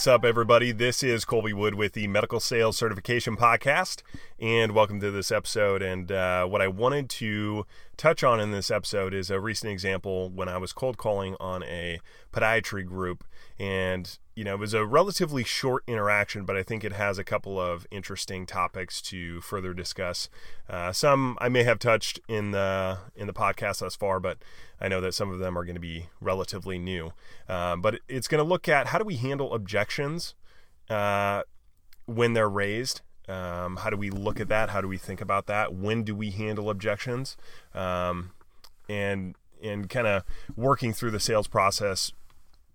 What's up, everybody? This is Kolby Wood with the Medical Sales Certification Podcast, and welcome to this episode. And uh, what I wanted to touch on in this episode is a recent example when I was cold calling on a podiatry group. And, you know, it was a relatively short interaction, but I think it has a couple of interesting topics to further discuss. Uh, some I may have touched in the in the podcast thus far, but I know that some of them are going to be relatively new. Um, but it's going to look at how do we handle objections uh, when they're raised. Um, how do we look at that? How do we think about that? When do we handle objections? Um, and and kind of working through the sales process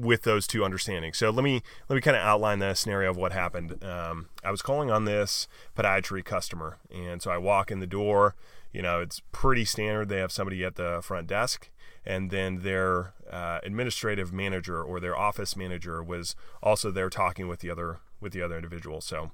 with those two understandings. So let me let me kind of outline the scenario of what happened. Um, I was calling on this podiatry customer, and so I walk in the door. You know, it's pretty standard. They have somebody at the front desk, and then their uh, administrative manager or their office manager was also there talking with the other with the other individual. So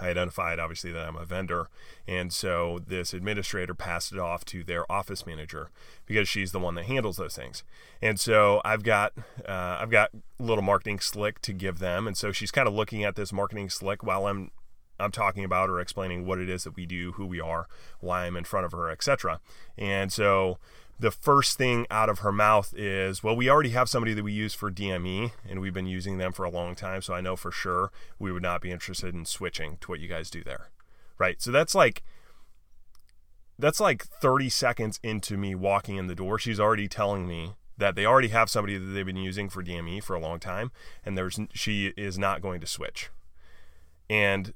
I identified obviously that I'm a vendor, and so this administrator passed it off to their office manager because she's the one that handles those things. And so I've got uh, I've got a little marketing slick to give them, and so she's kind of looking at this marketing slick while I'm I'm talking about or explaining what it is that we do, who we are, why I'm in front of her, etc. And so the first thing out of her mouth is, well, we already have somebody that we use for DME and we've been using them for a long time. So I know for sure we would not be interested in switching to what you guys do there. Right. So that's like, that's like 30 seconds into me walking in the door. She's already telling me that they already have somebody that they've been using for DME for a long time and there's she is not going to switch. And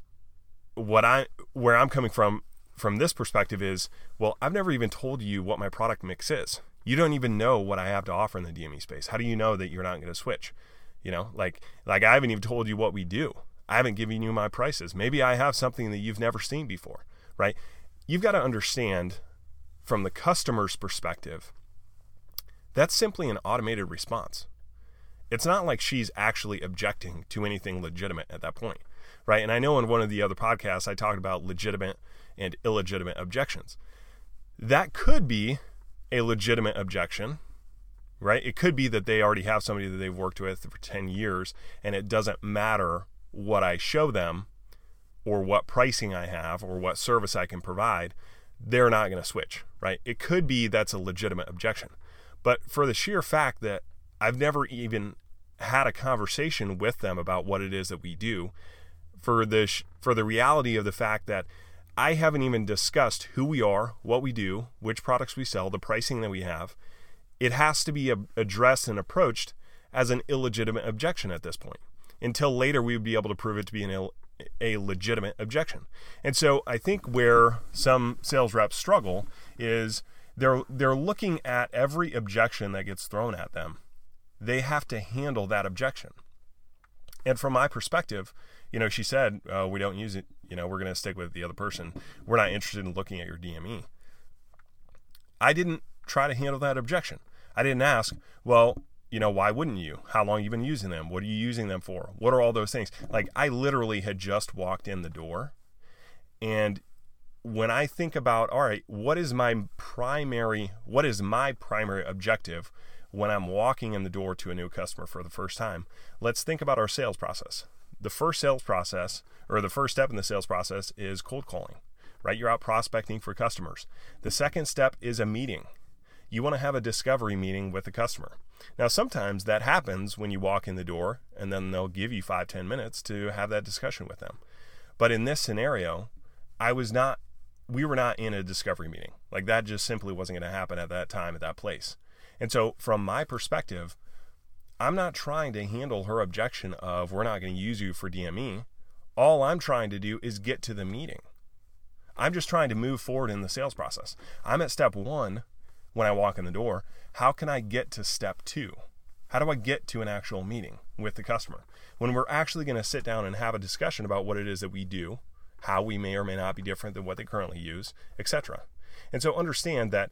what I where I'm coming from from this perspective is, well, I've never even told you what my product mix is. You don't even know what I have to offer in the DME space. How do you know that you're not going to switch? You know, like like I haven't even told you what we do. I haven't given you my prices. Maybe I have something that you've never seen before, right? You've got to understand from the customer's perspective, that's simply an automated response. It's not like she's actually objecting to anything legitimate at that point, right? And I know in one of the other podcasts I talked about legitimate and illegitimate objections. That could be a legitimate objection, right? It could be that they already have somebody that they've worked with for 10 years and it doesn't matter what I show them or what pricing I have or what service I can provide, they're not going to switch, right? It could be that's a legitimate objection. But for the sheer fact that I've never even had a conversation with them about what it is that we do, for the for the reality of the fact that I haven't even discussed who we are, what we do, which products we sell, the pricing that we have. It has to be addressed and approached as an illegitimate objection at this point. Until later, we would be able to prove it to be an Ill, a legitimate objection. And so I think where some sales reps struggle is they're they're looking at every objection that gets thrown at them. They have to handle that objection. And from my perspective, you know, she said, uh, we don't use it. You know, we're going to stick with the other person. We're not interested in looking at your DME. I didn't try to handle that objection. I didn't ask, well, you know, why wouldn't you? How long you been using them? What are you using them for? What are all those things? Like I literally had just walked in the door and when I think about, all right, what is my primary what is my primary objective when I'm walking in the door to a new customer for the first time? Let's think about our sales process the first sales process or the first step in the sales process is cold calling, right? You're out prospecting for customers. The second step is a meeting. You want to have a discovery meeting with the customer. Now, sometimes that happens when you walk in the door and then they'll give you five, 10 minutes to have that discussion with them. But in this scenario, I was not, we were not in a discovery meeting. Like that just simply wasn't going to happen at that time, at that place. And so, from my perspective, I'm not trying to handle her objection of we're not going to use you for DME. All I'm trying to do is get to the meeting. I'm just trying to move forward in the sales process. I'm at step one when I walk in the door. How can I get to step two? How do I get to an actual meeting with the customer? When we're actually going to sit down and have a discussion about what it is that we do, how we may or may not be different than what they currently use, etc. And so understand that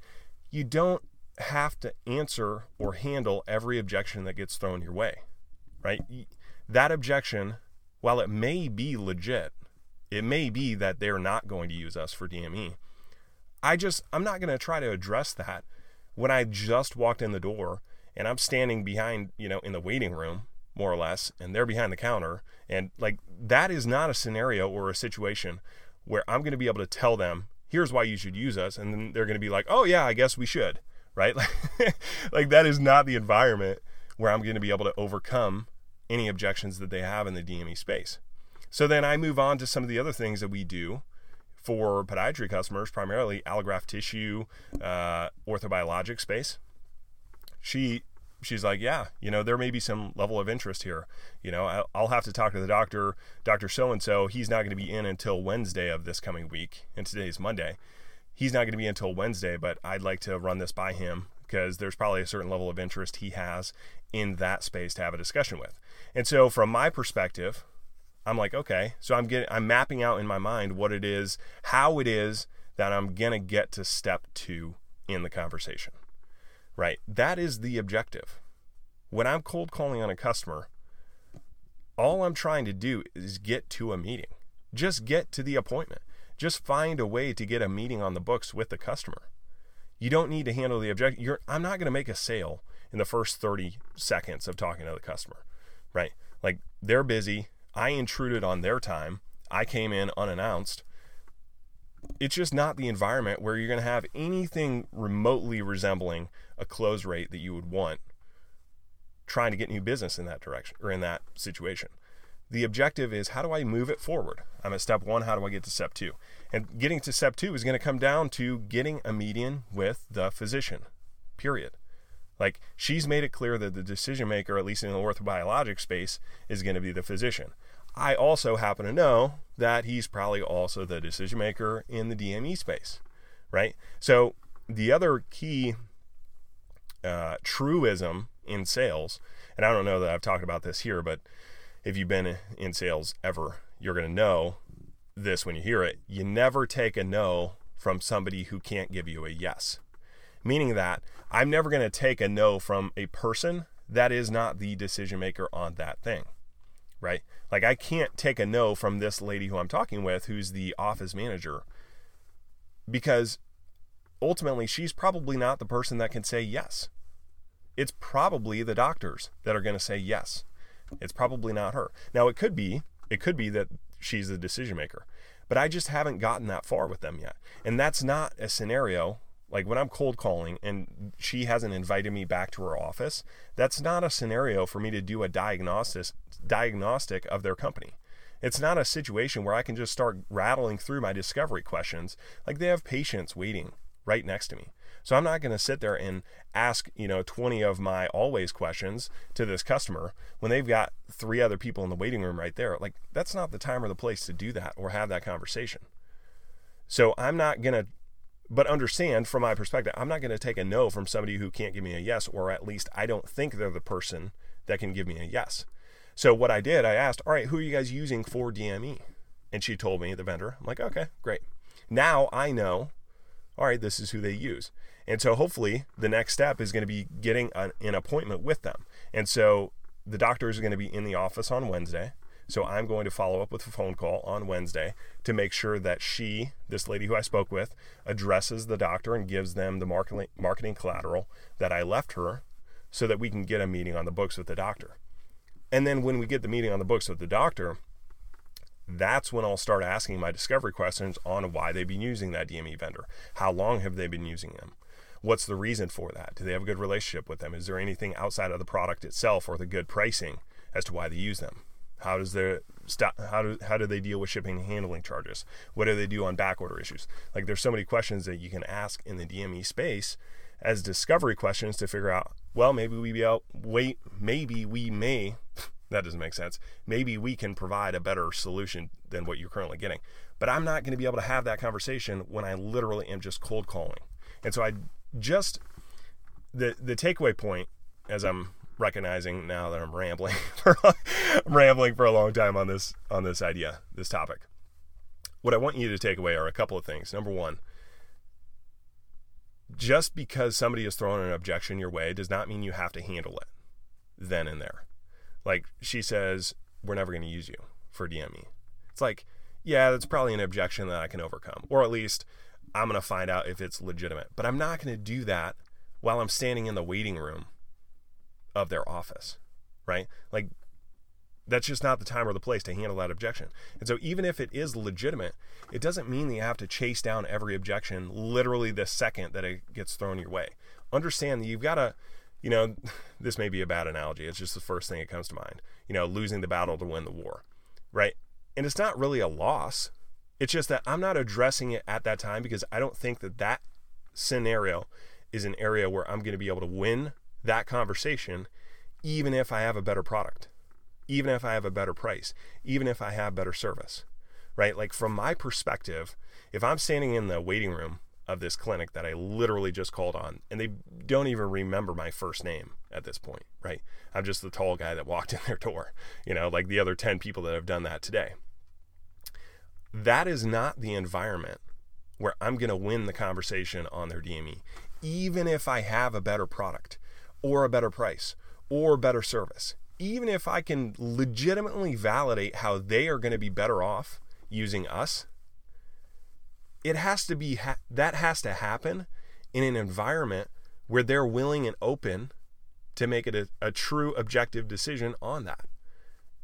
you don't have to answer or handle every objection that gets thrown your way, right? That objection, while it may be legit, it may be that they're not going to use us for DME. I just, I'm not going to try to address that when I just walked in the door and I'm standing behind, you know, in the waiting room, more or less, and they're behind the counter. And like, that is not a scenario or a situation where I'm going to be able to tell them, here's why you should use us. And then they're going to be like, oh, yeah, I guess we should, right? like, that is not the environment where I'm going to be able to overcome any objections that they have in the DME space. So then I move on to some of the other things that we do for podiatry customers, primarily allograft tissue, uh, orthobiologic space. She she's like, yeah, you know, there may be some level of interest here. You know, I'll have to talk to the doctor, Doctor So and So. He's not going to be in until Wednesday of this coming week, and today's Monday. He's not going to be until Wednesday, but I'd like to run this by him because there's probably a certain level of interest he has in that space to have a discussion with. And so, from my perspective, I'm like, okay, so I'm getting, I'm mapping out in my mind what it is, how it is that I'm gonna get to step two in the conversation, right? That is the objective. When I'm cold calling on a customer, all I'm trying to do is get to a meeting. Just get to the appointment. Just find a way to get a meeting on the books with the customer. You don't need to handle the object. You're, I'm not going to make a sale in the first 30 seconds of talking to the customer, right? Like they're busy. I intruded on their time. I came in unannounced. It's just not the environment where you're going to have anything remotely resembling a close rate that you would want trying to get new business in that direction or in that situation. The objective is how do I move it forward? I'm at step one. How do I get to step two? And getting to step two is going to come down to getting a median with the physician, period. Like she's made it clear that the decision maker, at least in the orthobiologic space, is going to be the physician. I also happen to know that he's probably also the decision maker in the DME space, right? So the other key uh, truism in sales, and I don't know that I've talked about this here, but if you've been in sales ever, you're going to know this when you hear it. You never take a no from somebody who can't give you a yes meaning that I'm never going to take a no from a person that is not the decision maker on that thing, right? Like I can't take a no from this lady who I'm talking with, who's the office manager, because ultimately she's probably not the person that can say yes. It's probably the doctors that are going to say yes. It's probably not her. Now it could be, it could be that she's the decision maker, but I just haven't gotten that far with them yet. And that's not a scenario like when I'm cold calling and she hasn't invited me back to her office, that's not a scenario for me to do a diagnosis diagnostic of their company. It's not a situation where I can just start rattling through my discovery questions. Like they have patients waiting right next to me. So I'm not going to sit there and ask, you know, 20 of my always questions to this customer when they've got three other people in the waiting room right there. Like that's not the time or the place to do that or have that conversation. So I'm not going to but understand from my perspective, I'm not going to take a no from somebody who can't give me a yes, or at least I don't think they're the person that can give me a yes. So what I did, I asked, all right, who are you guys using for DME? And she told me the vendor. I'm like, okay, great. Now I know, all right, this is who they use. And so hopefully the next step is going to be getting an, an appointment with them. And so the doctor is going to be in the office on Wednesday. So I'm going to follow up with a phone call on Wednesday to make sure that she, this lady who I spoke with, addresses the doctor and gives them the marketing marketing collateral that I left her so that we can get a meeting on the books with the doctor. And then when we get the meeting on the books with the doctor, that's when I'll start asking my discovery questions on why they've been using that DME vendor. How long have they been using them? What's the reason for that? Do they have a good relationship with them? Is there anything outside of the product itself or the good pricing as to why they use them? How does their stop? How do how do they deal with shipping and handling charges? What do they do on back order issues? Like there's so many questions that you can ask in the DME space as discovery questions to figure out. Well, maybe we be out. Wait, maybe we may. That doesn't make sense. Maybe we can provide a better solution than what you're currently getting. But I'm not going to be able to have that conversation when I literally am just cold calling. And so I just the the takeaway point as I'm recognizing now that I'm rambling for I'm rambling for a long time on this on this idea, this topic. What I want you to take away are a couple of things. Number 1, just because somebody is throwing an objection your way does not mean you have to handle it then and there. Like she says, we're never going to use you for DME. It's like, yeah, that's probably an objection that I can overcome, or at least I'm going to find out if it's legitimate. But I'm not going to do that while I'm standing in the waiting room of their office, right? Like, that's just not the time or the place to handle that objection. And so, even if it is legitimate, it doesn't mean that you have to chase down every objection literally the second that it gets thrown your way. Understand that you've got to, you know, this may be a bad analogy. It's just the first thing that comes to mind. You know, losing the battle to win the war, right? And it's not really a loss. It's just that I'm not addressing it at that time because I don't think that that scenario is an area where I'm going to be able to win that conversation, even if I have a better product, even if I have a better price, even if I have better service, right? Like from my perspective, if I'm standing in the waiting room of this clinic that I literally just called on, and they don't even remember my first name at this point, right? I'm just the tall guy that walked in their door, you know, like the other 10 people that have done that today. That is not the environment where I'm going to win the conversation on their DME, even if I have a better product, or a better price or better service, even if I can legitimately validate how they are going to be better off using us, it has to be ha- that has to happen in an environment where they're willing and open to make it a, a true objective decision on that.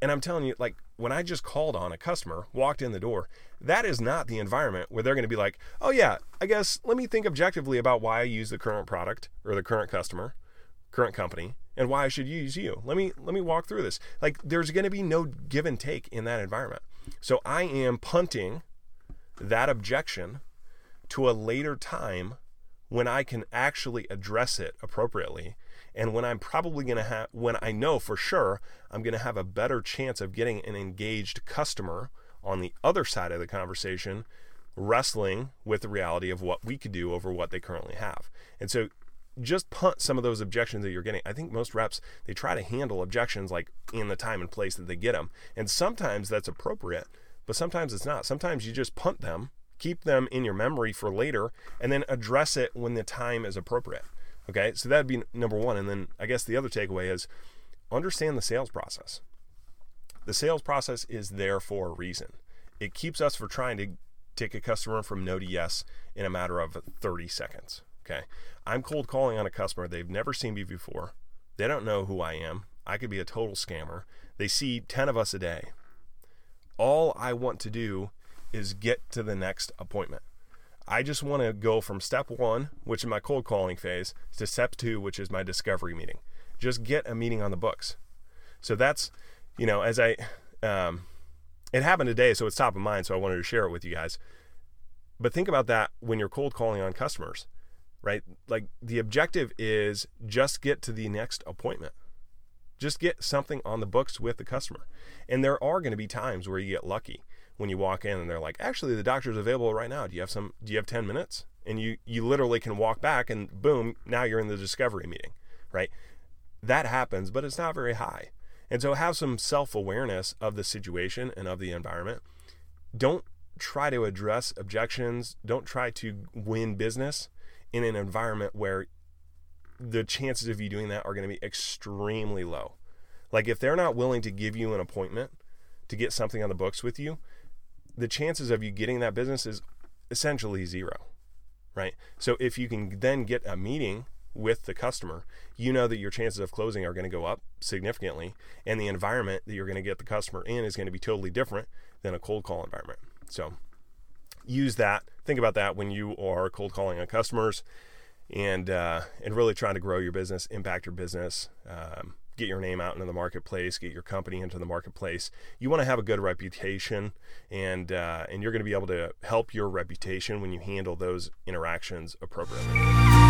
And I'm telling you, like when I just called on a customer, walked in the door, that is not the environment where they're going to be like, oh, yeah, I guess let me think objectively about why I use the current product or the current customer current company and why I should use you. Let me let me walk through this. Like there's going to be no give and take in that environment. So I am punting that objection to a later time when I can actually address it appropriately and when I'm probably going to have when I know for sure I'm going to have a better chance of getting an engaged customer on the other side of the conversation wrestling with the reality of what we could do over what they currently have. And so just punt some of those objections that you're getting. I think most reps they try to handle objections like in the time and place that they get them, and sometimes that's appropriate, but sometimes it's not. Sometimes you just punt them, keep them in your memory for later, and then address it when the time is appropriate. Okay, so that'd be number one, and then I guess the other takeaway is understand the sales process. The sales process is there for a reason. It keeps us from trying to take a customer from no to yes in a matter of 30 seconds. Okay. I'm cold calling on a customer. They've never seen me before. They don't know who I am. I could be a total scammer. They see 10 of us a day. All I want to do is get to the next appointment. I just want to go from step one, which is my cold calling phase, to step two, which is my discovery meeting. Just get a meeting on the books. So that's, you know, as I, um, it happened today, so it's top of mind, so I wanted to share it with you guys. But think about that when you're cold calling on customers right? Like the objective is just get to the next appointment. Just get something on the books with the customer. And there are going to be times where you get lucky when you walk in and they're like, "Actually, the doctor's available right now. Do you have some do you have 10 minutes?" And you you literally can walk back and boom, now you're in the discovery meeting, right? That happens, but it's not very high. And so have some self-awareness of the situation and of the environment. Don't try to address objections, don't try to win business in an environment where the chances of you doing that are going to be extremely low. Like if they're not willing to give you an appointment to get something on the books with you, the chances of you getting that business is essentially zero. Right? So if you can then get a meeting with the customer, you know that your chances of closing are going to go up significantly and the environment that you're going to get the customer in is going to be totally different than a cold call environment. So use that. Think about that when you are cold calling on customers, and uh, and really trying to grow your business, impact your business, um, get your name out into the marketplace, get your company into the marketplace. You want to have a good reputation, and uh, and you're going to be able to help your reputation when you handle those interactions appropriately.